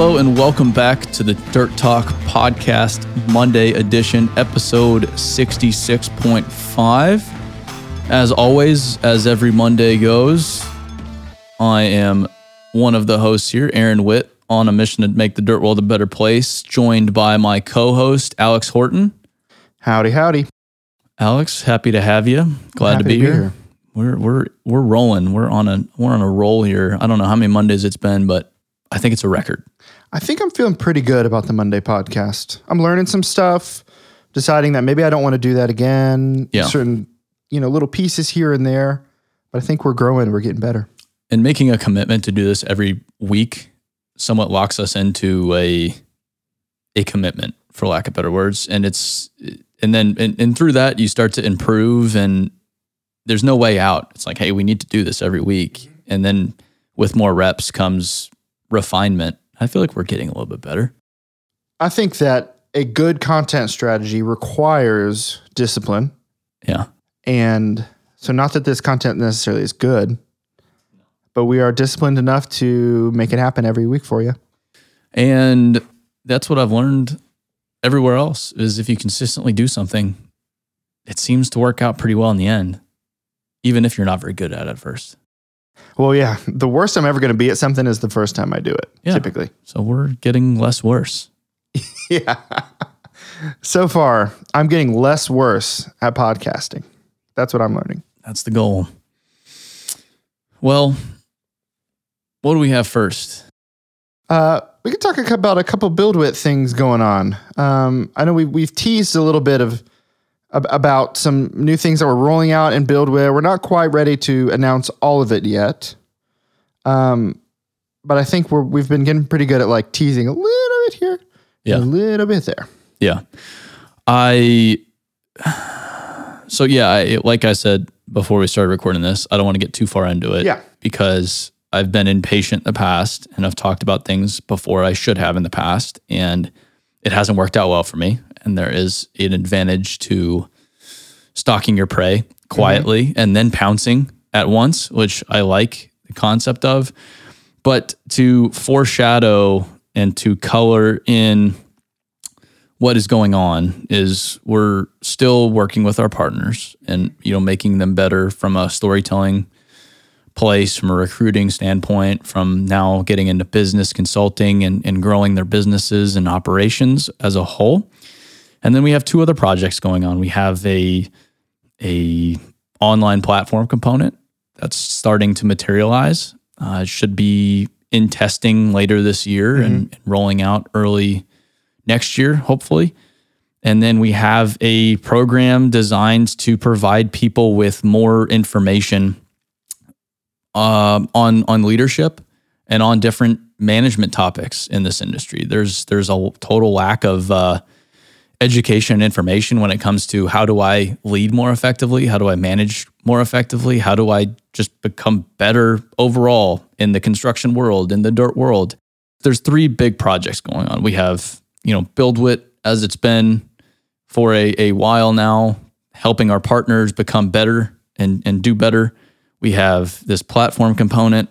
Hello and welcome back to the Dirt Talk Podcast Monday edition, episode 66.5. As always, as every Monday goes, I am one of the hosts here, Aaron Witt, on a mission to make the dirt world a better place, joined by my co host, Alex Horton. Howdy, howdy. Alex, happy to have you. Glad Happy to be, to be here. here. We're we're we're rolling. We're on a we're on a roll here. I don't know how many Mondays it's been, but I think it's a record. I think I'm feeling pretty good about the Monday podcast. I'm learning some stuff, deciding that maybe I don't want to do that again. Yeah. Certain, you know, little pieces here and there. But I think we're growing, we're getting better. and making a commitment to do this every week somewhat locks us into a a commitment for lack of better words and it's and then and, and through that you start to improve and there's no way out it's like hey we need to do this every week and then with more reps comes refinement i feel like we're getting a little bit better I think that a good content strategy requires discipline. yeah And so not that this content necessarily is good, but we are disciplined enough to make it happen every week for you. and that's what i've learned everywhere else is if you consistently do something it seems to work out pretty well in the end even if you're not very good at it at first Well, yeah. The worst I'm ever going to be at something is the first time I do it, Yeah. typically. So we're getting less worse. Yeah. so far, I'm getting less worse at podcasting. That's what I'm learning. That's the goal. Well, what do we have first? Uh, we could talk about a couple build BuildWit things going on. Um, I know we, we've teased a little bit of about some new things that we're rolling out in BuildWit. We're not quite ready to announce all of it yet. Um, but I think we're, we've been getting pretty good at like teasing a little bit here, Yeah. a little bit there. Yeah. I so yeah, I, like I said before we started recording this, I don't want to get too far into it. Yeah. Because I've been impatient in the past and I've talked about things before I should have in the past and it hasn't worked out well for me. And there is an advantage to stalking your prey quietly mm-hmm. and then pouncing at once, which I like the concept of. But to foreshadow and to color in what is going on is we're still working with our partners and you know making them better from a storytelling place from a recruiting standpoint from now getting into business consulting and, and growing their businesses and operations as a whole and then we have two other projects going on we have a a online platform component that's starting to materialize uh, it should be in testing later this year and, and rolling out early next year, hopefully. And then we have a program designed to provide people with more information um, on on leadership and on different management topics in this industry. There's there's a total lack of uh, education and information when it comes to how do I lead more effectively, how do I manage more effectively, how do I just become better overall in the construction world, in the dirt world. There's three big projects going on. We have you know, BuildWit as it's been for a, a while now, helping our partners become better and, and do better. We have this platform component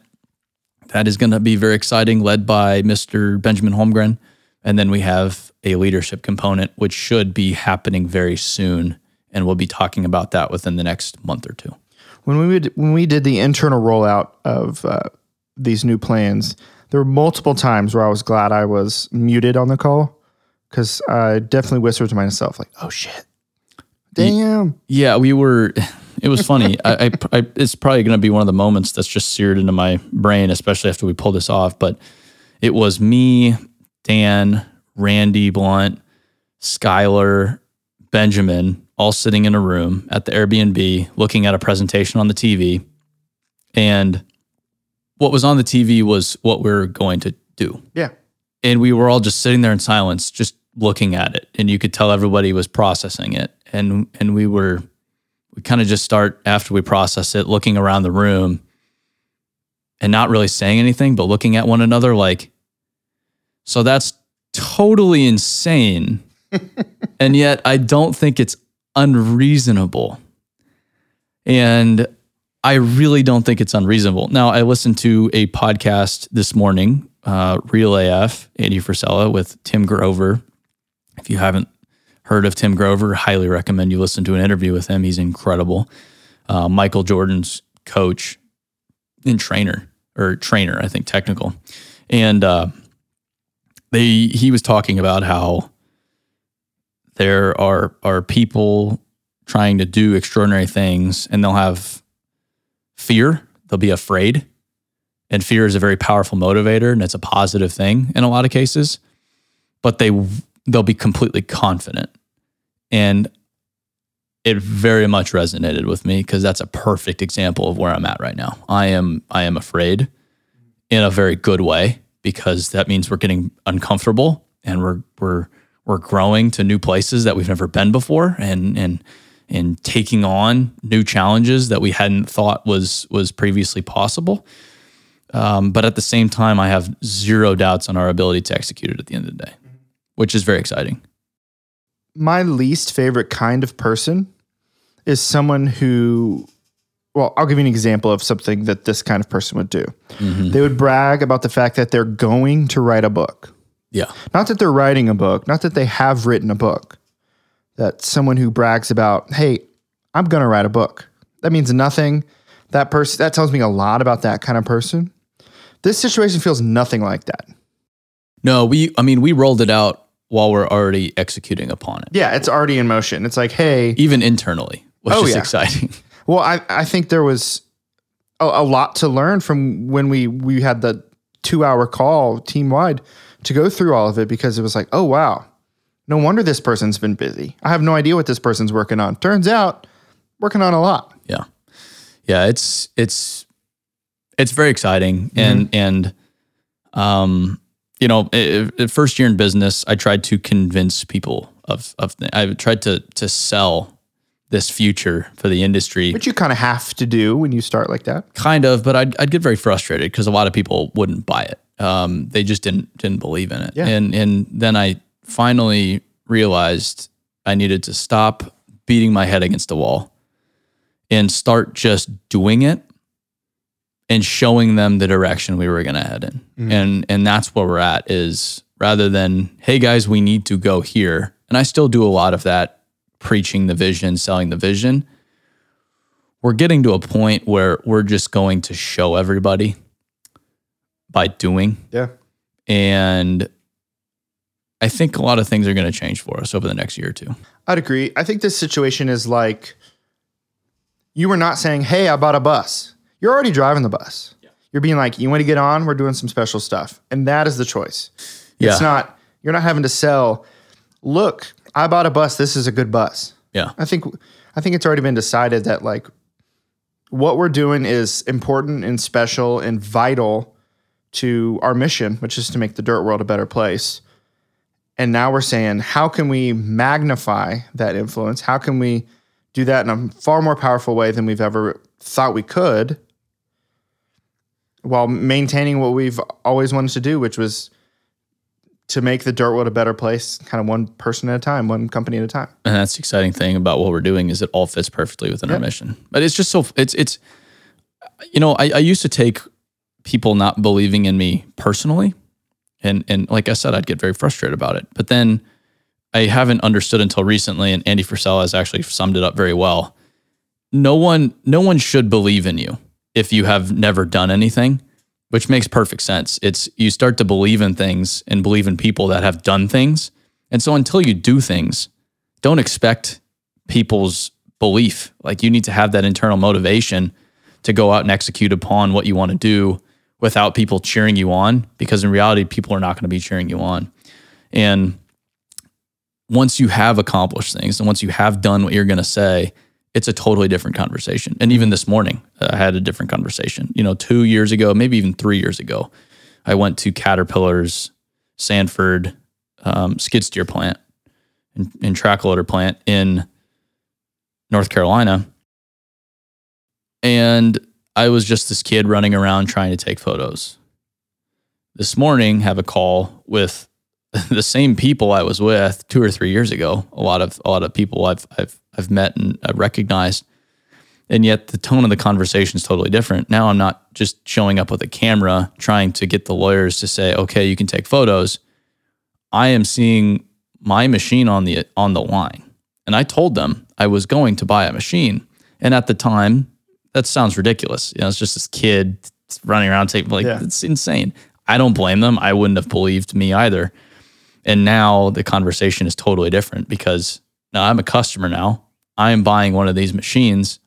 that is going to be very exciting, led by Mr. Benjamin Holmgren. And then we have a leadership component, which should be happening very soon. And we'll be talking about that within the next month or two. when we did, when we did the internal rollout of uh, these new plans, there were multiple times where I was glad I was muted on the call because I definitely whispered to myself like, "Oh shit, damn." Yeah, we were. It was funny. I, I, I, it's probably going to be one of the moments that's just seared into my brain, especially after we pull this off. But it was me, Dan, Randy Blunt, Skylar, Benjamin, all sitting in a room at the Airbnb, looking at a presentation on the TV, and what was on the TV was what we are going to do. Yeah, and we were all just sitting there in silence just looking at it. And you could tell everybody was processing it. And and we were we kind of just start after we process it looking around the room and not really saying anything but looking at one another like so that's totally insane and yet I don't think it's unreasonable and I really don't think it's unreasonable. Now, I listened to a podcast this morning uh, Real AF, Andy Frisella with Tim Grover. If you haven't heard of Tim Grover, highly recommend you listen to an interview with him. He's incredible. Uh, Michael Jordan's coach and trainer, or trainer, I think technical, and uh, they he was talking about how there are are people trying to do extraordinary things, and they'll have fear. They'll be afraid, and fear is a very powerful motivator, and it's a positive thing in a lot of cases. But they they'll be completely confident, and it very much resonated with me because that's a perfect example of where I'm at right now. I am I am afraid in a very good way because that means we're getting uncomfortable and we're we're we're growing to new places that we've never been before and and and taking on new challenges that we hadn't thought was was previously possible. Um, but at the same time, I have zero doubts on our ability to execute it at the end of the day, which is very exciting. My least favorite kind of person is someone who well, I'll give you an example of something that this kind of person would do. Mm-hmm. They would brag about the fact that they're going to write a book. Yeah. Not that they're writing a book, not that they have written a book. That someone who brags about, hey, I'm going to write a book. That means nothing. That person that tells me a lot about that kind of person. This situation feels nothing like that. No, we I mean we rolled it out while we're already executing upon it. Yeah, it's already in motion. It's like, hey, even internally, which oh, is yeah. exciting. Well, I, I think there was a, a lot to learn from when we we had the two hour call team wide to go through all of it because it was like, oh wow, no wonder this person's been busy. I have no idea what this person's working on. Turns out, working on a lot. Yeah, yeah. It's it's it's very exciting mm-hmm. and and um you know it, it, first year in business I tried to convince people of of I tried to to sell this future for the industry. Which you kind of have to do when you start like that. Kind of, but I'd, I'd get very frustrated because a lot of people wouldn't buy it. Um, they just didn't didn't believe in it. Yeah. And and then I finally realized I needed to stop beating my head against the wall and start just doing it and showing them the direction we were going to head in. Mm-hmm. And and that's where we're at is rather than hey guys we need to go here. And I still do a lot of that preaching the vision, selling the vision. We're getting to a point where we're just going to show everybody by doing. Yeah. And I think a lot of things are going to change for us over the next year or two. I'd agree. I think this situation is like you were not saying, Hey, I bought a bus. You're already driving the bus. Yeah. You're being like, You want to get on? We're doing some special stuff. And that is the choice. Yeah. It's not, you're not having to sell, look, I bought a bus. This is a good bus. Yeah. I think I think it's already been decided that like what we're doing is important and special and vital to our mission, which is to make the dirt world a better place. And now we're saying, how can we magnify that influence? How can we do that in a far more powerful way than we've ever thought we could while maintaining what we've always wanted to do, which was to make the dirt world a better place, kind of one person at a time, one company at a time. And that's the exciting thing about what we're doing is it all fits perfectly within yep. our mission. But it's just so it's it's you know, I, I used to take people not believing in me personally. And and like I said, I'd get very frustrated about it. But then I haven't understood until recently, and Andy Frisella has actually summed it up very well. No one no one should believe in you if you have never done anything which makes perfect sense. It's you start to believe in things and believe in people that have done things. And so until you do things, don't expect people's belief. Like you need to have that internal motivation to go out and execute upon what you want to do without people cheering you on because in reality people are not going to be cheering you on. And once you have accomplished things and once you have done what you're going to say, it's a totally different conversation. And even this morning, uh, I had a different conversation. You know, two years ago, maybe even three years ago, I went to Caterpillar's Sanford um, skid steer plant and, and track loader plant in North Carolina. And I was just this kid running around trying to take photos. This morning, have a call with the same people I was with two or three years ago. A lot of a lot of people I've I've I've met and I've recognized, And yet the tone of the conversation is totally different. Now I'm not just showing up with a camera trying to get the lawyers to say, okay, you can take photos. I am seeing my machine on the on the line. And I told them I was going to buy a machine. And at the time, that sounds ridiculous. You know, it's just this kid running around taking like Yeah. it's insane. I don't blame them. I wouldn't have believed me either. And now the conversation is totally different because now I'm a customer now. I am buying one of these machines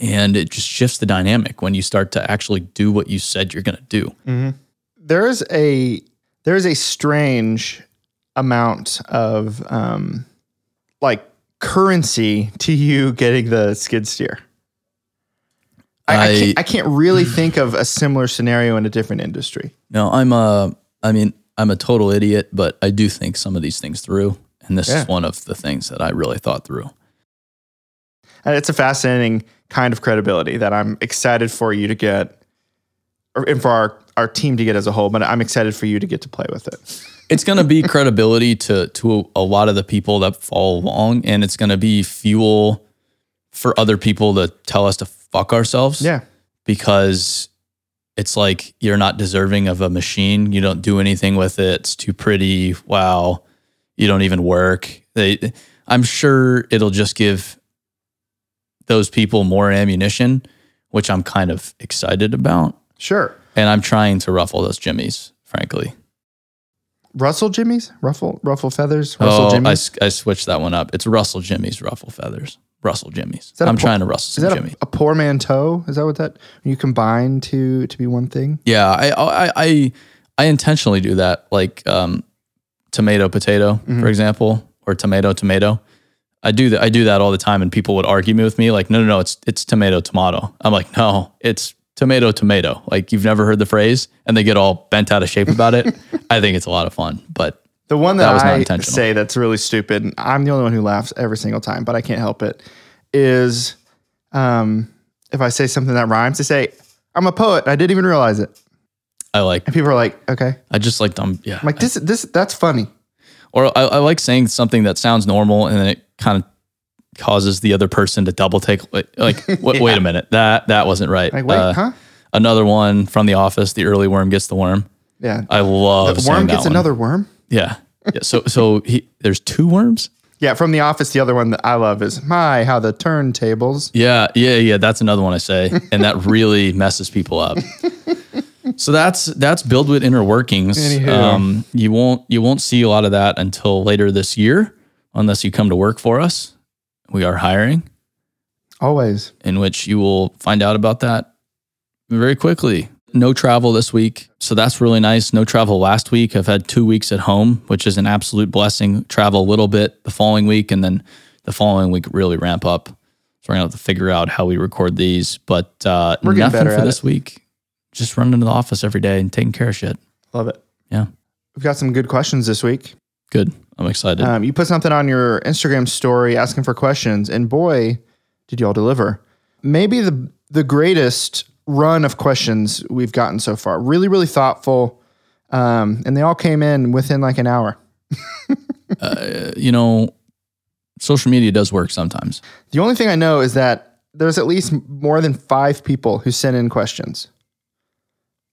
and it just shifts the dynamic when you start to actually do what you said you're going to do. there is a there is a strange amount of um like currency to you getting the skid steer. I, I, I- can't, I can't really think of a similar scenario in a different industry. No, I'm a, I mean, I'm a total idiot, but I do think some of these things through. And this Yeah. is one of the things that I really thought through. And it's a fascinating kind of credibility that I'm excited for you to get, or, and for our, our team to get as a whole. But I'm excited for you to get to play with it. It's going to be credibility to to a lot of the people that follow along, and it's going to be fuel for other people to tell us to fuck ourselves. Yeah, because it's like you're not deserving of a machine. You don't do anything with it. It's too pretty. Wow, you don't even work. They, I'm sure it'll just give those people more ammunition, which I'm kind of excited about. sure. And I'm trying to ruffle those jimmies, frankly. Russell Jimmy's ruffle ruffle feathers. Russell oh, I, Jimmy's. s- I switched that one up. It's Russell Jimmy's ruffle feathers. Russell Jimmy's. I'm po- trying to rustle Is some that Jimmy. a, a poor man toe? Is that what that you combine to to be one thing? Yeah, I I I, I intentionally do that, like um, tomato potato, for example, or tomato tomato. I do that. I do that all the time, and people would argue me with me, like, "No, no, no, it's it's tomato tomato." I'm like, "No, it's tomato tomato." Like you've never heard the phrase, and they get all bent out of shape about it. I think it's a lot of fun, but The one That that, was not I say that's really stupid, and I'm the only one who laughs every single time, but I can't help it, is um, if I say something that rhymes, they say, I'm a poet. I didn't even realize it. I like And people are like, okay. I just like them. Yeah, I'm like, this, this, that's funny. or I, I like saying something that sounds normal, and then it kind of causes the other person to double take. Like, like wait, wait a minute, that that wasn't right. Like, wait, Uh, huh? Another one from The Office: The early worm gets the worm. Yeah. I love The worm gets another worm. Yeah, yeah. So so he there's two worms. Yeah. From The Office, the other one that I love is, my, how the turntables. Yeah, yeah, yeah. That's another one I say, and that really messes people up. So that's that's BuildWit inner workings. Um, you won't you won't see a lot of that until later this year, unless you come to work for us. We are hiring, Always. in which you will find out about that very quickly. No travel this week, so that's really nice. No travel last week. I've had two weeks at home, which is an absolute blessing. Travel a little bit the following week, and then the following week really ramp up. So we're gonna have to figure out how we record these, but uh, We're getting nothing better for at this week. Just running to the office every day and taking care of shit. Love it. Yeah, We've got some good questions this week. Good. I'm excited. Um, you put something on your Instagram story asking for questions, and boy, did y'all deliver. Maybe the the greatest run of questions we've gotten so far. Really, really thoughtful. Um, and they all came in within like an hour. you know, social media does work sometimes. The only thing I know is that there's at least more than five people who sent in questions.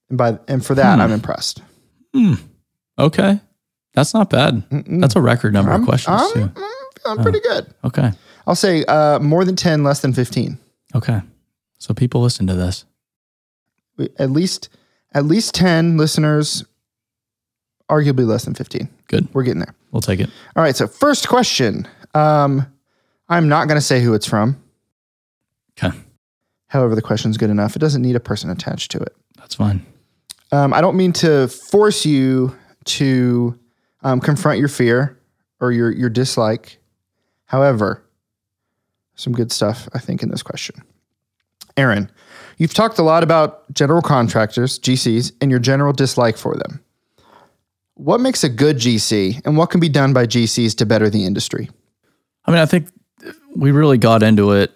And by and for that, Hmm. I'm impressed. Okay, that's not bad. That's a record number of questions I'm, too. I'm feeling pretty good. Okay, I'll say uh, more than 10, less than 15. okay. So people listen to this. At least at least 10 listeners, arguably less than 15. Good. We're getting there. We'll take it. All right. So, first question. Um, I'm not going to say who it's from. Okay, However, the question's good enough. It doesn't need a person attached to it. that's fine. Um, I don't mean to force you to um, confront your fear or your, your dislike. However, some good stuff, I think, in this question. Aaron, you've talked a lot about general contractors, GCs, and your general dislike for them. What makes a good GC and what can be done by GCs to better the industry? I mean, I think we really got into it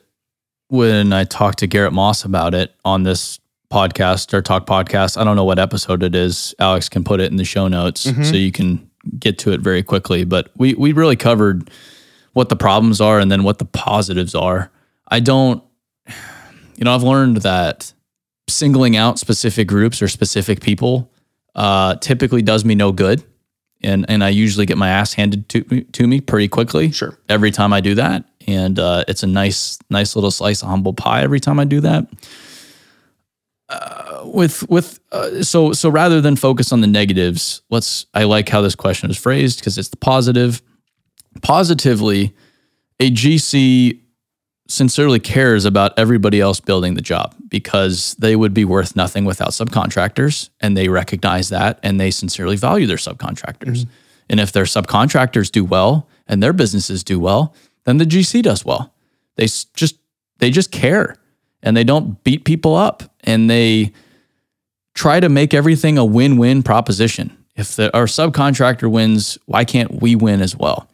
when I talked to Garrett Moss about it on this podcast or talk podcast. I don't know what episode it is. Alex can put it in the show notes so you can get to it very quickly. But we we really covered what the problems are and then what the positives are. I don't you know, I've learned that singling out specific groups or specific people uh, typically does me no good. And, and I usually get my ass handed to, me- to me pretty quickly. Sure. Every time I do that. And uh, it's a nice, nice little slice of humble pie every time I do that. Uh, with with uh, so so rather than focus on the negatives, let's. I like how this question is phrased because it's the positive. Positively, a GC sincerely cares about everybody else building the job because they would be worth nothing without subcontractors and they recognize that and they sincerely value their subcontractors. And if their subcontractors do well and their businesses do well, then the GC does well. They just they just care and they don't beat people up and they try to make everything a win-win proposition. If the, our subcontractor wins, why can't we win as well?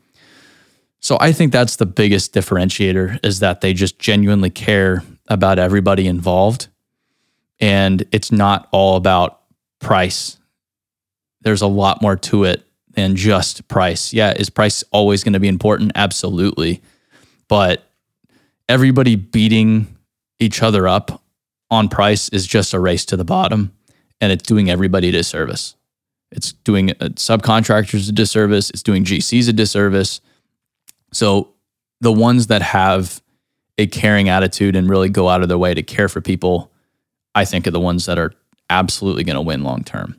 So I think that's the biggest differentiator is that they just genuinely care about everybody involved. And it's not all about price. There's a lot more to it than just price. Yeah, is price always going to be important? Absolutely. But everybody beating each other up on price is just a race to the bottom and it's doing everybody a disservice. It's doing uh, subcontractors a disservice, it's doing GCs a disservice. So the ones that have a caring attitude and really go out of their way to care for people, I think are the ones that are absolutely going to win long term.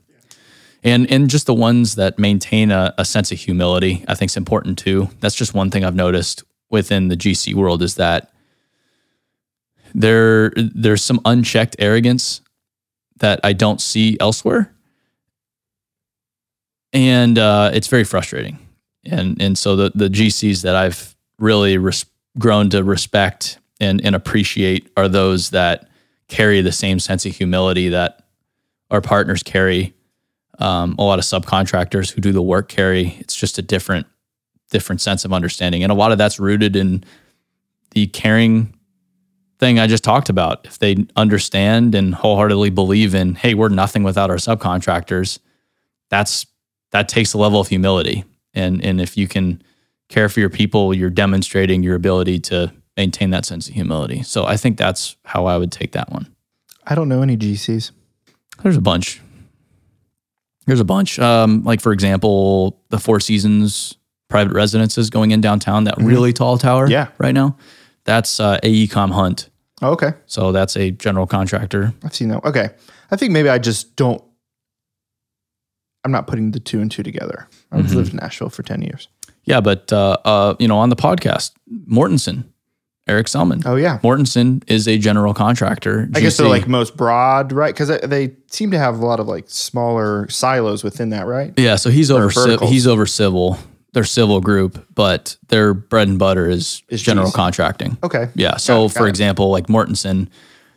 And and just the ones that maintain a, a sense of humility, I think is important too. That's just one thing I've noticed within the GC world is that there there's some unchecked arrogance that I don't see elsewhere. And uh, it's very frustrating and and so the the GCs that I've really res- grown to respect and and appreciate are those that carry the same sense of humility that our partners carry. Um, a lot of subcontractors who do the work carry. It's just a different different sense of understanding, and a lot of that's rooted in the caring thing I just talked about. If they understand and wholeheartedly believe in, hey, we're nothing without our subcontractors, that's that takes a level of humility. And and if you can care for your people you're demonstrating your ability to maintain that sense of humility. So i think that's how i would take that one. I don't know any GCs. there's a bunch. There's a bunch. Um, like for example the four seasons private residences going in downtown that really tall tower Yeah. right now that's uh, AECOM Hunt Oh, okay. so that's a general contractor I've seen that. Okay. I think maybe I just don't. I'm not putting the two and two together. I've Mm-hmm. lived in Nashville for 10 years. yeah but uh, uh, you know on the podcast Mortenson eric selman Oh, yeah. Mortenson is a general contractor I guess they're like most broad, right? Because they seem to have a lot of like smaller silos within that, right? Yeah, so he's over civ- he's over civil. Their civil group, but their bread and butter is, Is general GC. contracting. Okay. Yeah. So it, for example, like Mortenson,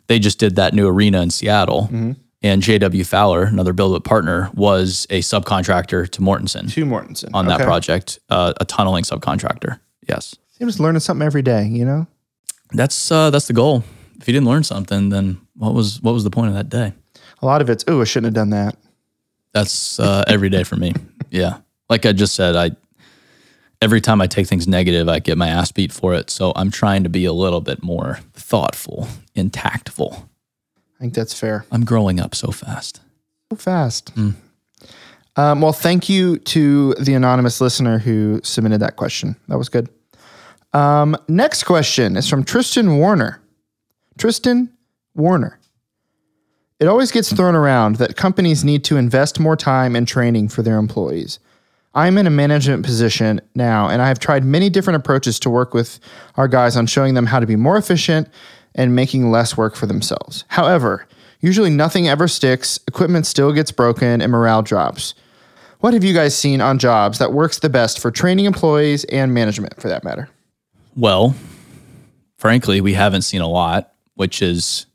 they just did that new arena in Seattle. Mm-hmm. And JW Fowler, another BuildWit partner, was a subcontractor to Mortenson To Mortenson. on that project, uh, a tunneling subcontractor. Yes. Just learning something every day, you know? That's uh, that's the goal. If you didn't learn something, then what was what was the point of that day? A lot of it's, oh, I shouldn't have done that. That's uh, every day for me. Yeah. Like I just said, I every time I take things negative, I get my ass beat for it. So I'm trying to be a little bit more thoughtful and tactful. I think that's fair. I'm growing up so fast. So fast. Um, well, thank you to the anonymous listener who submitted that question. That was good. Um, next question is from Tristan Warner. Tristan Warner. It always gets thrown around that companies need to invest more time and training for their employees. I'm in a management position now, and I have tried many different approaches to work with our guys on showing them how to be more efficient and making less work for themselves. However, usually nothing ever sticks, equipment still gets broken, and morale drops. What have you guys seen on jobs that works the best for training employees and management for that matter? Well, frankly, we haven't seen a lot, which is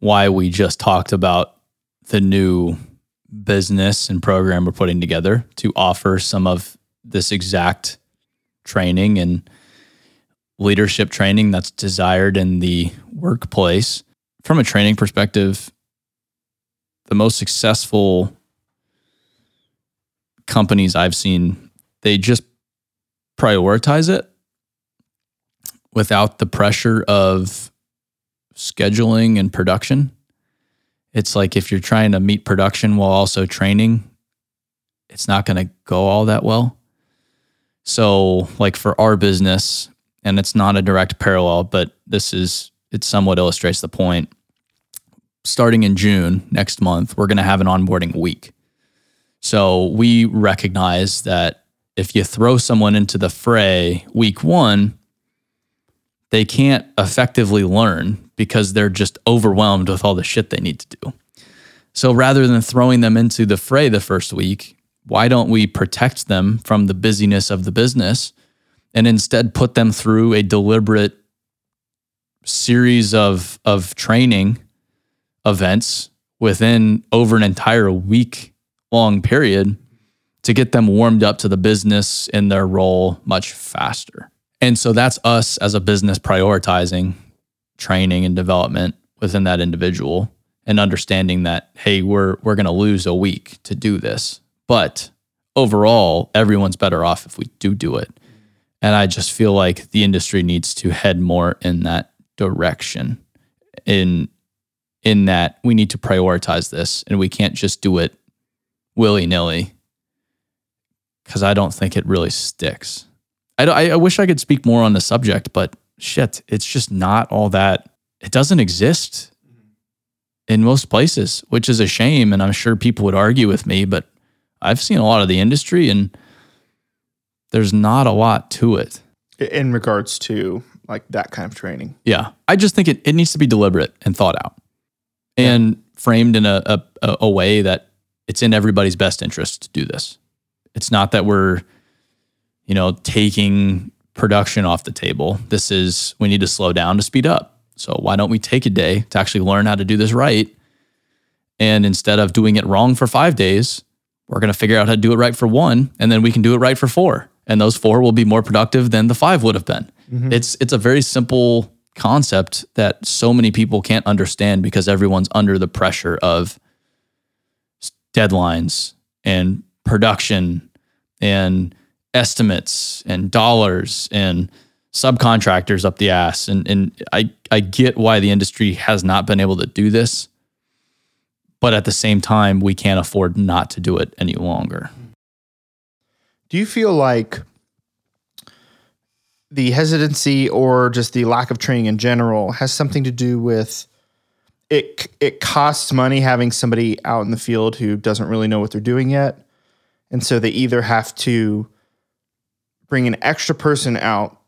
why we just talked about the new business and program we're putting together to offer some of this exact training and leadership training that's desired in the workplace. From a training perspective, the most successful companies I've seen, they just prioritize it without the pressure of scheduling and production. It's like if you're trying to meet production while also training, it's not going to go all that well. So, like for our business, and it's not a direct parallel, but this is, it somewhat illustrates the point. Starting in June next month, we're going to have an onboarding week. So, we recognize that if you throw someone into the fray week one, they can't effectively learn because they're just overwhelmed with all the shit they need to do. So rather than throwing them into the fray the first week, why don't we protect them from the busyness of the business and instead put them through a deliberate series of of training events within over an entire week long period to get them warmed up to the business in their role much faster. And so that's us as a business prioritizing training and development within that individual and understanding that hey, we're we're going to lose a week to do this. But overall, everyone's better off if we do do it. And I just feel like the industry needs to head more in that direction. In in that we need to prioritize this and we can't just do it willy-nilly because I don't think it really sticks. I, I wish I could speak more on the subject, but shit, it's just not all that. It doesn't exist in most places, which is a shame. And I'm sure people would argue with me, but I've seen a lot of the industry and there's not a lot to it. In regards to like that kind of training. Yeah. I just think it, it needs to be deliberate and thought out and yeah. framed in a, a, a way that it's in everybody's best interest to do this. It's not that we're, you know, taking production off the table. This is, we need to slow down to speed up. So why don't we take a day to actually learn how to do this right? And instead of doing it wrong for five days, we're going to figure out how to do it right for one, and then we can do it right for four. And those four will be more productive than the five would have been. Mm-hmm. It's it's a very simple concept that so many people can't understand because everyone's under the pressure of deadlines and production and estimates and dollars and subcontractors up the ass. And and I I get why the industry has not been able to do this, but at the same time, we can't afford not to do it any longer. Do you feel like the hesitancy or just the lack of training in general has something to do with it it costs money having somebody out in the field who doesn't really know what they're doing yet. And so they either have to bring an extra person out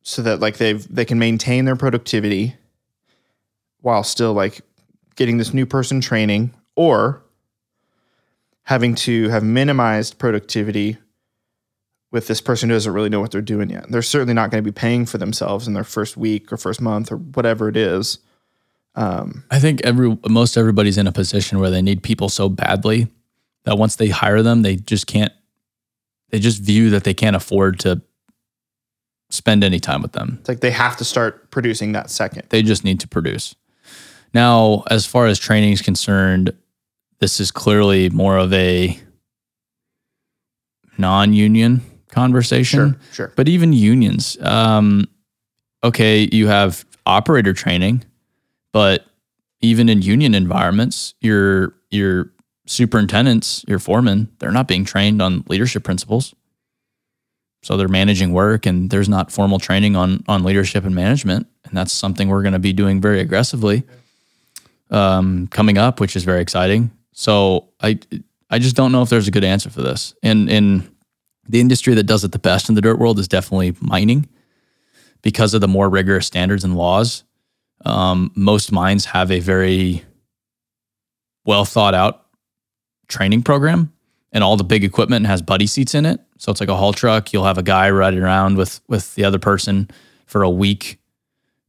so that like they've they can maintain their productivity while still like getting this new person training or having to have minimized productivity with this person who doesn't really know what they're doing yet. They're certainly not going to be paying for themselves in their first week or first month or whatever it is. Um, I think every most everybody's in a position where they need people so badly that once they hire them, they just can't. They just view that they can't afford to spend any time with them. It's like they have to start producing that second. They just need to produce. Now, as far as training is concerned, this is clearly more of a non-union conversation. Sure, sure. But even unions, um, okay, you have operator training, but even in union environments, your your superintendents, your foremen, they're not being trained on leadership principles. So they're managing work and there's not formal training on on leadership and management. And that's something we're going to be doing very aggressively um, coming up, which is very exciting. So I I just don't know if there's a good answer for this. And in the industry that does it the best in the dirt world is definitely mining because of the more rigorous standards and laws. Um, most mines have a very well thought out training program and all the big equipment has buddy seats in it. So it's like a haul truck. You'll have a guy riding around with with the other person for a week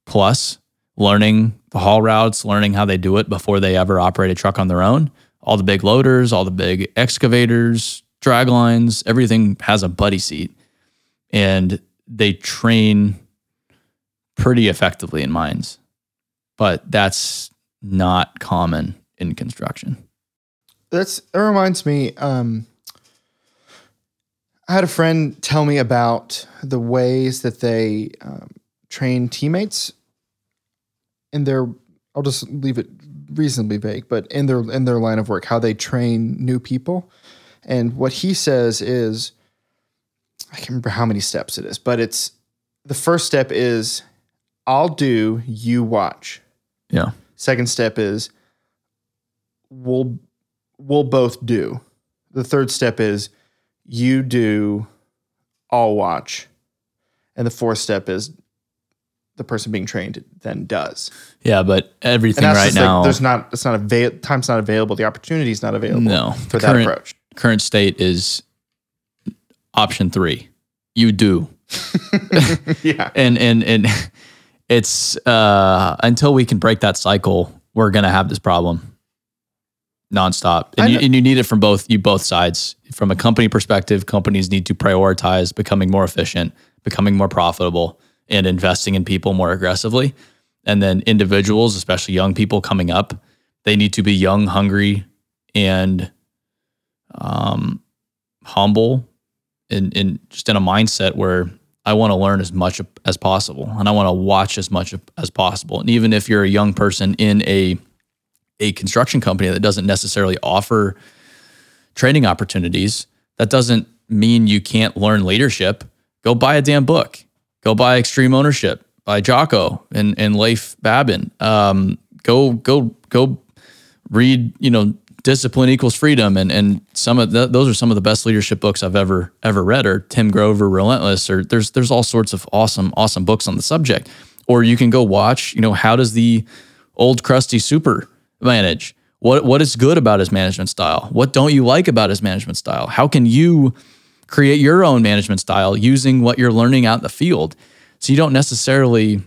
plus, learning the haul routes, learning how they do it before they ever operate a truck on their own. All the big loaders, all the big excavators, drag lines, everything has a buddy seat. And they train pretty effectively in mines. But that's not common in construction that's that reminds me. Um, I had a friend tell me about the ways that they um, train teammates in their I'll just leave it reasonably vague, but in their in their line of work, how they train new people. And what he says is I can't remember how many steps it is, but it's the first step is I'll do, you watch. Yeah. Second step is we'll we'll both do. The third step is you do, I'll watch. And the fourth step is the person being trained then does. Yeah, but everything right now, like there's not it's not avail time's not available, the opportunity is not available No, for the that current- approach. current state is option three. You do. yeah. and and and it's uh until we can break that cycle we're gonna have this problem nonstop. And you, and you need it from both you both sides. From a company perspective companies need to prioritize becoming more efficient becoming more profitable and investing in people more aggressively. And then individuals especially young people coming up they need to be young hungry and um humble and, and just in a mindset where I want to learn as much as possible and I want to watch as much as possible. And even if you're a young person in a a construction company that doesn't necessarily offer training opportunities, that doesn't mean you can't learn leadership. Go buy a damn book. Go buy Extreme Ownership by Jocko and, and Leif Babin. Um, go go go read, you know, Discipline Equals Freedom and and some of the, those are some of the best leadership books I've ever ever read. Or Tim Grover, Relentless, or there's there's all sorts of awesome awesome books on the subject. Or you can go watch, you know, how does the old crusty super manage? What what is good about his management style? What don't you like about his management style? How can you create your own management style using what you're learning out in the field? So you don't necessarily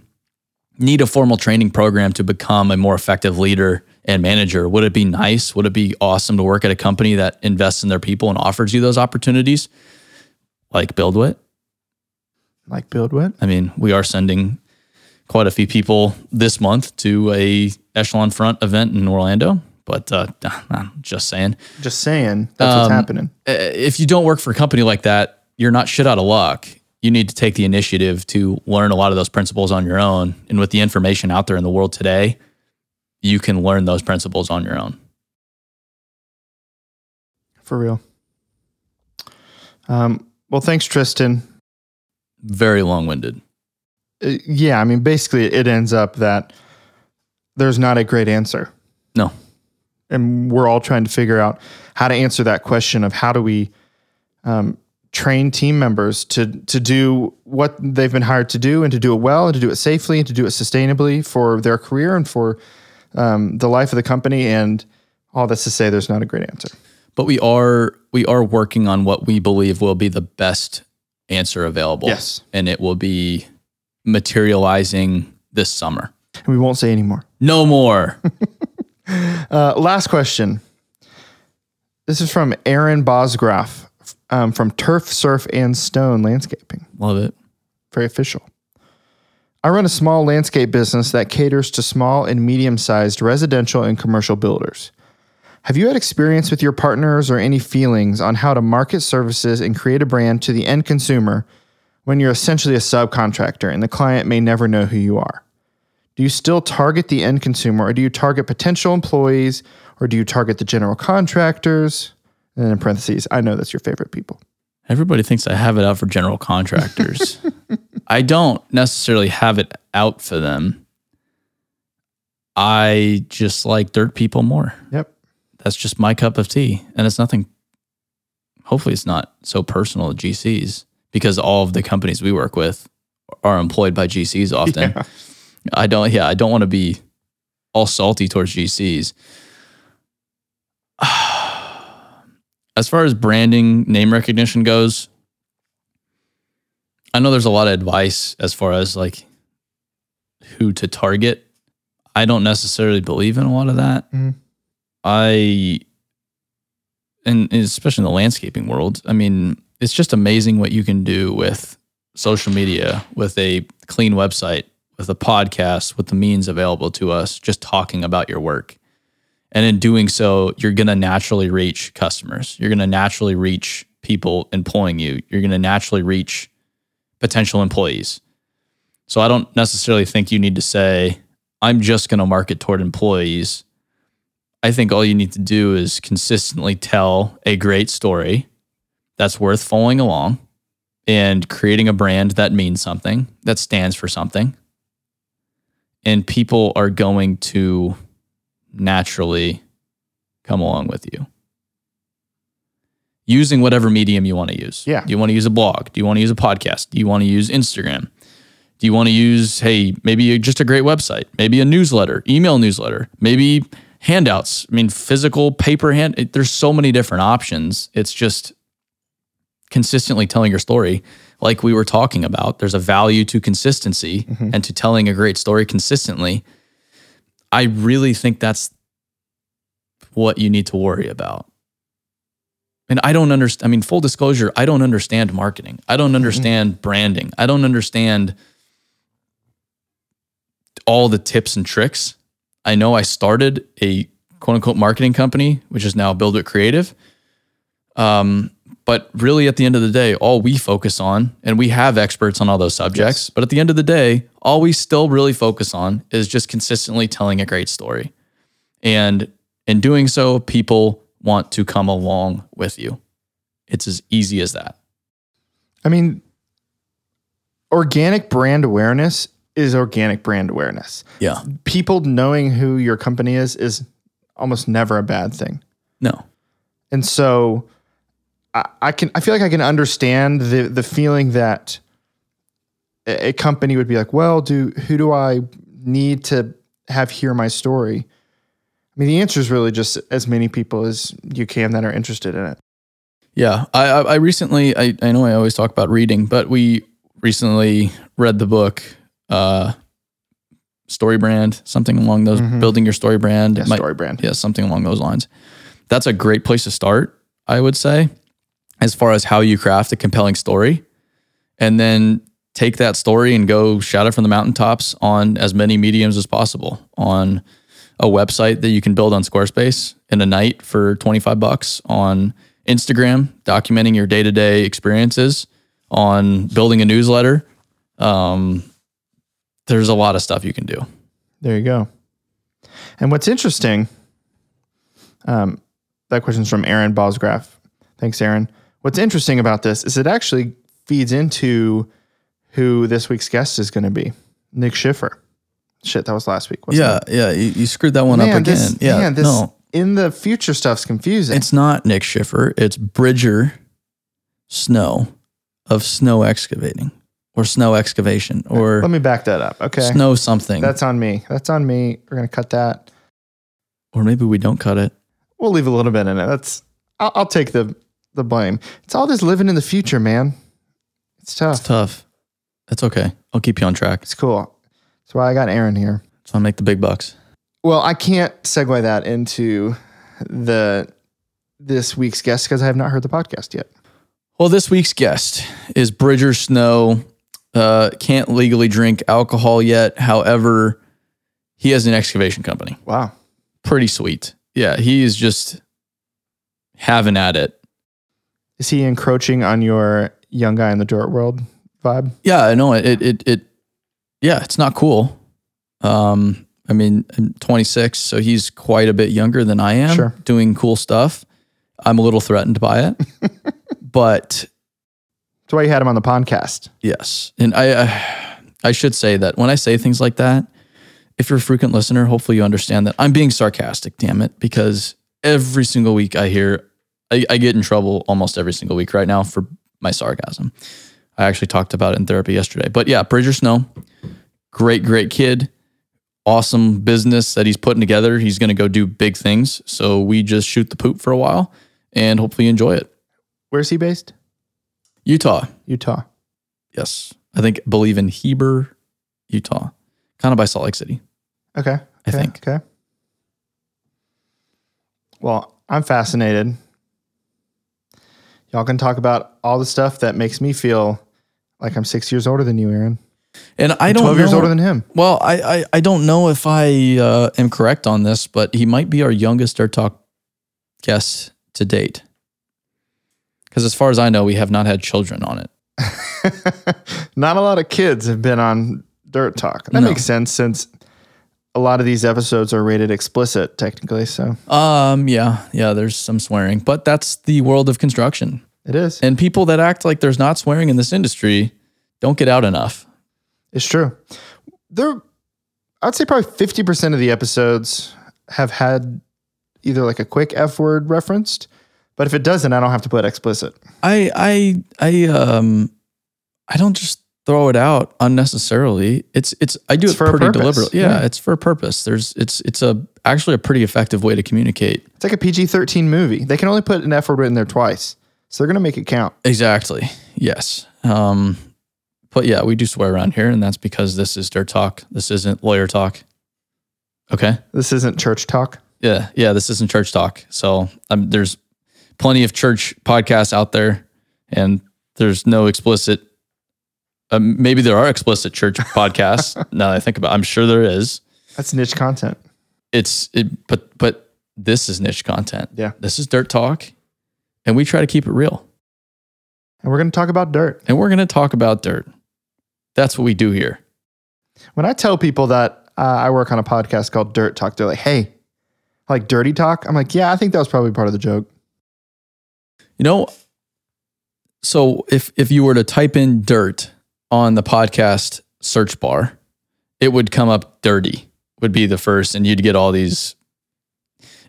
need a formal training program to become a more effective leader and manager. Would it be nice? Would it be awesome to work at a company that invests in their people and offers you those opportunities? Like BuildWit? Like BuildWit. I mean, we are sending quite a few people this month to a Echelon Front event in Orlando. But uh, I'm just saying, Just saying that's what's Um, happening. uh, if you don't work for a company like that, you're not shit out of luck. You need to take the initiative to learn a lot of those principles on your own. And with the information out there in the world today, you can learn those principles on your own. For real. Um, well, thanks, Tristan. Very long winded. Uh, yeah, I mean, basically, it ends up that there's not a great answer. No. And we're all trying to figure out how to answer that question of how do we um, train team members to to do what they've been hired to do and to do it well and to do it safely and to do it sustainably for their career and for um, the life of the company. And all that's to say, there's not a great answer. But we are we are working on what we believe will be the best answer available. Yes. And it will be materializing this summer. And we won't say anymore. No more. Uh, last question. This is from Aaron Bosgraf um, from Turf, Surf, and Stone Landscaping. Love it. Very official. I run a small landscape business that caters to small and medium sized residential and commercial builders. Have you had experience with your partners or any feelings on how to market services and create a brand to the end consumer when you're essentially a subcontractor and the client may never know who you are? Do you still target the end consumer or do you target potential employees or do you target the general contractors? And then in parentheses, I know that's your favorite people. Everybody thinks I have it out for general contractors. I don't necessarily have it out for them. I just like dirt people more. Yep. That's just my cup of tea. And it's nothing, hopefully, it's not so personal to GCs because all of the companies we work with are employed by GCs often. Yeah. I don't, yeah, I don't want to be all salty towards GCs. As far as branding, name recognition goes, I know there's a lot of advice as far as like who to target. I don't necessarily believe in a lot of that. Mhm. I, and especially in the landscaping world, I mean, it's just amazing what you can do with social media, with a clean website, with a podcast, with the means available to us, just talking about your work. And in doing so, you're going to naturally reach customers. You're going to naturally reach people employing you. You're going to naturally reach potential employees. So I don't necessarily think you need to say, I'm just going to market toward employees. I think all you need to do is consistently tell a great story that's worth following along and creating a brand that means something, that stands for something. And people are going to naturally come along with you. Using whatever medium you want to use. Yeah. Do you want to use a blog? Do you want to use a podcast? Do you want to use Instagram? Do you want to use, hey, maybe just a great website, maybe a newsletter, email newsletter, maybe handouts? I mean, physical paper hand. It, there's so many different options. It's just consistently telling your story, like we were talking about. There's a value to consistency and to telling a great story consistently. I really think that's what you need to worry about. And I don't understand. I mean, full disclosure, I don't understand marketing. I don't understand branding. I don't understand all the tips and tricks. I know I started a quote unquote marketing company, which is now BuildWit Creative. Um, but really, at the end of the day, all we focus on, and we have experts on all those subjects, but at the end of the day, all we still really focus on is just consistently telling a great story. And in doing so, people want to come along with you. It's as easy as that. I mean, organic brand awareness is organic brand awareness. Yeah. People knowing who your company is is almost never a bad thing. No. And so I, I can I feel like I can understand the the feeling that a, a company would be like, well, do who do I need to have hear my story? I mean, the answer is really just as many people as you can that are interested in it. Yeah, I I I recently I, I know I always talk about reading, but we recently read the book uh Story Brand, something along those building your story brand. Yeah, might- story brand. Yeah, something along those lines. That's a great place to start, I would say, as far as how you craft a compelling story. And then take that story and go shout it from the mountaintops on as many mediums as possible on a website that you can build on Squarespace in a night for 25 bucks on Instagram, documenting your day-to-day experiences, on building a newsletter. Um, there's a lot of stuff you can do. There you go. And what's interesting, um, that question's from Aaron Bosgraf. Thanks, Aaron. What's interesting about this is it actually feeds into who this week's guest is going to be, Nick Schiffer. Shit, that was last week. Wasn't Yeah, yeah, you, you screwed that one it? up again. this, yeah, man, this no, in the future stuff's confusing. it's not Nick Schiffer. It's Bridger Snow of Snow Excavating or Snow Excavation or Let me back that up. Okay. Snow something. That's on me. That's on me. We're going to cut that. or maybe we don't cut it. We'll leave a little bit in it. That's, I'll, I'll take the, the blame. It's all this living in the future, man. It's tough. It's tough. That's okay. I'll keep you on track. It's cool. That's why I got Aaron here. So I make the big bucks. Well, I can't segue that into the this week's guest because I have not heard the podcast yet. Well, this week's guest is Bridger Snow. Uh, can't legally drink alcohol yet. However, he has an excavation company. Wow. Pretty sweet. Yeah, he is just having at it. Is he encroaching on your young guy in the dirt world vibe? Yeah, I know it. It. It. it yeah, it's not cool. Um, I mean, I'm 26, so he's quite a bit younger than I am. Sure. Doing cool stuff. I'm a little threatened by it, but That's why you had him on the podcast. Yes, and I, I I should say that when I say things like that, if you're a frequent listener, hopefully you understand that I'm being sarcastic. Damn it, because every single week I hear I, I get in trouble almost every single week right now for my sarcasm. I actually talked about it in therapy yesterday, but yeah, Bridger Snow, great great kid, awesome business that he's putting together. He's going to go do big things. So we just shoot the poop for a while and hopefully enjoy it. Where's he based? Utah. Utah. Yes. I think believe in Heber, Utah. Kind of by Salt Lake City. Okay. I think. Okay. Well, I'm fascinated. Y'all can talk about all the stuff that makes me feel like I'm six years older than you, Aaron. And I don't 12 know. years older than him. well, I, I I don't know if I uh, am correct on this, but he might be our youngest Dirt Talk guest to date. Because as far as I know, we have not had children on it. Not a lot of kids have been on Dirt Talk. That No. makes sense since a lot of these episodes are rated explicit, technically. So Um, yeah, yeah, there's some swearing, but that's the world of construction. it is. And people that act like there's not swearing in this industry don't get out enough. It's true. There, I'd say probably fifty percent of the episodes have had either like a quick F word referenced, but if it doesn't, I don't have to put explicit. I I I um I don't just throw it out unnecessarily. It's it's I do It's it for a pretty purpose. deliberately. Yeah, Yeah. it's for a purpose. There's it's it's a actually a pretty effective way to communicate. It's like a PG thirteen movie. They can only put an F word in there twice, so they're gonna make it count. Exactly. Yes. Um but yeah, we do swear around here and that's because this is dirt talk. This isn't lawyer talk. Okay? This isn't church talk. Yeah, yeah, this isn't church talk. So um, there's plenty of church podcasts out there, and there's no explicit. Um, maybe there are explicit church podcasts. now that I think about, it. I'm sure there is. That's niche content. It's it, but but this is niche content. Yeah. this is dirt talk, and we try to keep it real. And we're gonna talk about dirt. And we're going to talk about dirt. That's what we do here. When I tell people that uh, I work on a podcast called Dirt Talk, they're like, "Hey, like dirty talk." I'm like, "Yeah, I think that was probably part of the joke." You know, so if if you were to type in dirt on the podcast search bar, it would come up dirty would be the first and you'd get all these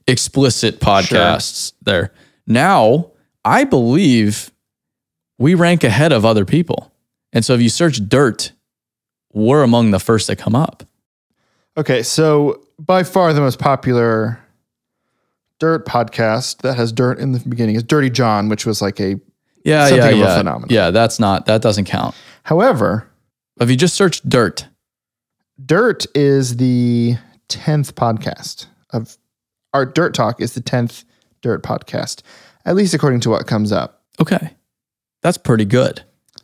explicit podcasts there. Now, I believe we rank ahead of other people. And so if you search dirt, we're among the first that come up. Okay, so by far the most popular dirt podcast that has dirt in the beginning is Dirty John, which was like a. Yeah, yeah, yeah. phenomenon. Yeah, that's not that doesn't count. However, If you just search dirt, Dirt is the tenth podcast of our Dirt Talk is the tenth Dirt podcast, at least according to what comes up. okay. That's pretty good.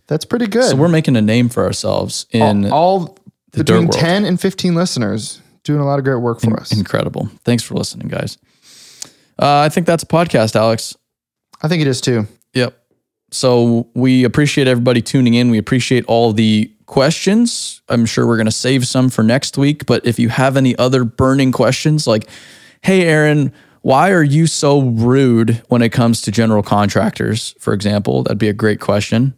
That's pretty good. So we're making a name for ourselves in all, all the dirt between ten and fifteen listeners doing a lot of great work for us. incredible. Thanks for listening, guys. Uh, I think that's a podcast, Alex. I think it is too. Yep. So we appreciate everybody tuning in. We appreciate all the questions. I'm sure we're going to save some for next week. But if you have any other burning questions, like, hey, Aaron, why are you so rude when it comes to general contractors, for example? That'd be a great question.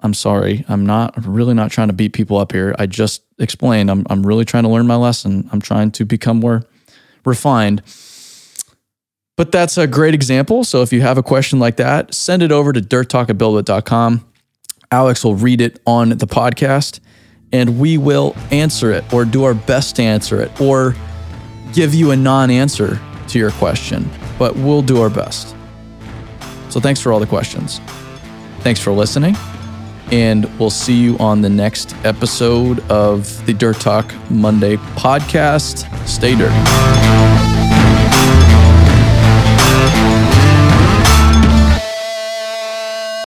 I'm sorry. I'm not I'm really not trying to beat people up here. I just explained I'm, I'm really trying to learn my lesson. I'm trying to become more refined. But that's a great example. So if you have a question like that, send it over to dirttalk@buildwit.com. Alex will read it on the podcast and we will answer it or do our best to answer it or give you a non-answer to your question, but we'll do our best. So thanks for all the questions. Thanks for listening. And we'll see you on the next episode of the Dirt Talk Monday podcast. Stay dirty. Thank you.